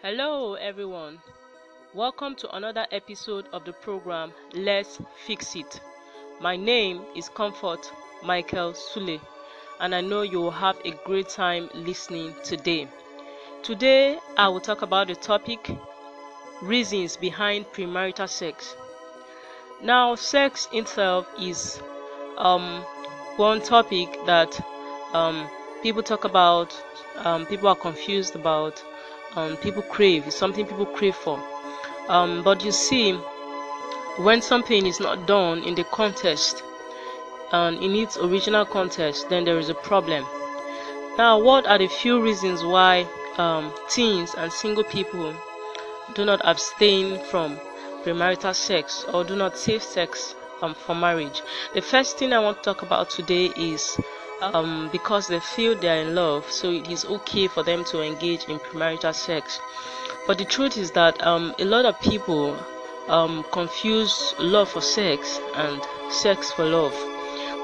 Hello, everyone. Welcome to another episode of the program Let's Fix It. My name is Comfort Michael Sule, and I know you will have a great time listening today. Today, I will talk about the topic reasons behind premarital sex. Now, sex itself is um, one topic that um, people talk about, um, people are confused about, um, people crave. It's something people crave for. Um, but you see, when something is not done in the context and in its original context, then there is a problem. Now, what are the few reasons why um, teens and single people do not abstain from premarital sex or do not save sex um, for marriage? The first thing I want to talk about today is um, because they feel they are in love, so it is okay for them to engage in premarital sex. But the truth is that um, a lot of people um, confuse love for sex and sex for love.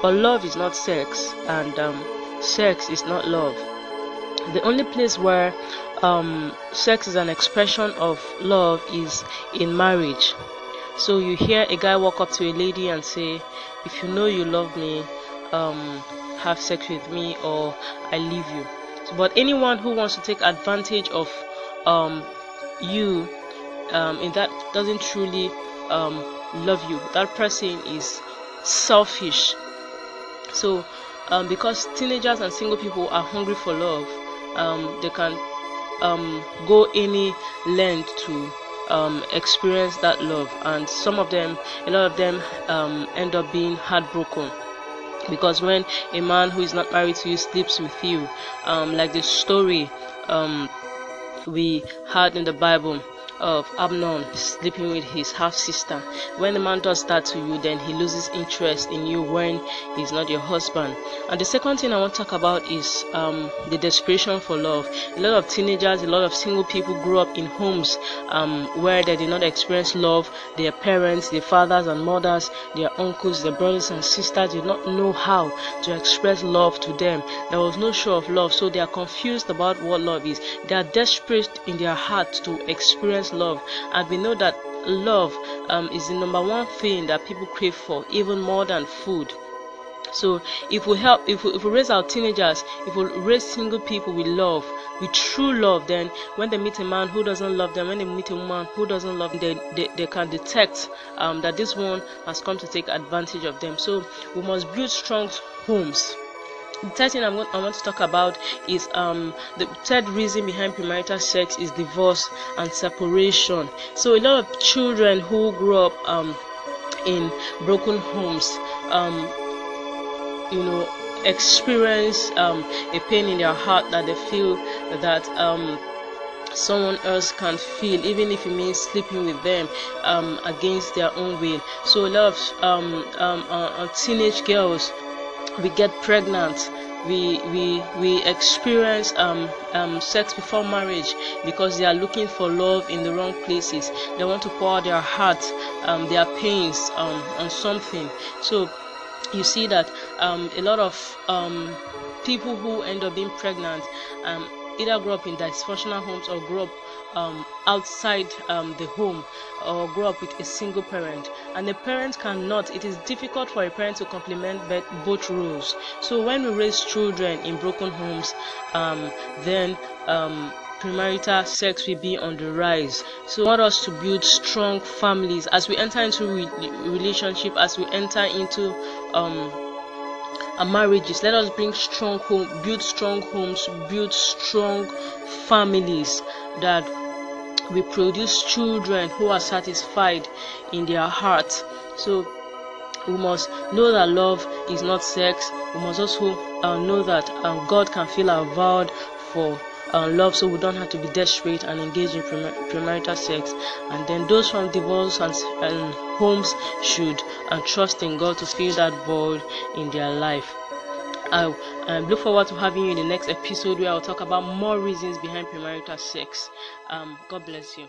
But love is not sex, and um, sex is not love. The only place where um, sex is an expression of love is in marriage. So you hear a guy walk up to a lady and say, "If you know you love me, um, have sex with me or I leave you. But anyone who wants to take advantage of um, you um, in that doesn't truly um, love you. That person is selfish. So, um, because teenagers and single people are hungry for love, um, they can um, go any length to um, experience that love, and some of them, a lot of them, um, end up being heartbroken because when a man who is not married to you sleeps with you um, like the story um, we had in the bible of Amnon sleeping with his half sister. When a man does that to you, then he loses interest in you when he's not your husband. And the second thing I want to talk about is um, the desperation for love. A lot of teenagers, a lot of single people grew up in homes um, where they did not experience love. Their parents, their fathers and mothers, their uncles, their brothers and sisters did not know how to express love to them. There was no show of love, so they are confused about what love is. They are desperate in their heart to experience love. And we know that love um, is the number one thing that people crave for even more than food. So if we help if we, if we raise our teenagers if we raise single people with love with true love then when they meet a man who doesn't love them when they meet a woman who doesn't love them they, they, they can detect um, that this one has come to take advantage of them. So we must build strong homes the third thing I'm, i want to talk about is um, the third reason behind premarital sex is divorce and separation. So a lot of children who grow up um, in broken homes, um, you know, experience um, a pain in their heart that they feel that um, someone else can feel even if it means sleeping with them um, against their own will so a lot of um, um, uh, uh, teenage girls we get pregnant we we we experience um, um, sex before marriage because they are looking for love in the wrong places. They want to pour their heart um, their pains um, on something. So you see that um, a lot of um, people who end up being pregnant either grow up in dysfunctional homes or grow up um, outside um, the home or grow up with a single parent. And the parent cannot it is difficult for a parent to complement both roles. So when we raise children in broken homes um, then um, premarital sex will be on the rise. So I want us to build strong families as we enter into re relationship as we enter into um, marriages. Let us bring strong home build strong homes build strong families that we produce children who are satisfied in their hearts so we must know that love is not sex. We must also uh, know that um, god can fill our void for uh, love so we don't have to be desperate and engage in premarital sex. And then those from divorce and, and homes should uh, trust in god to fill that void in their life I um, look forward to having you in the next episode where I'll talk about more reasons behind premarital sex. Um, God bless you.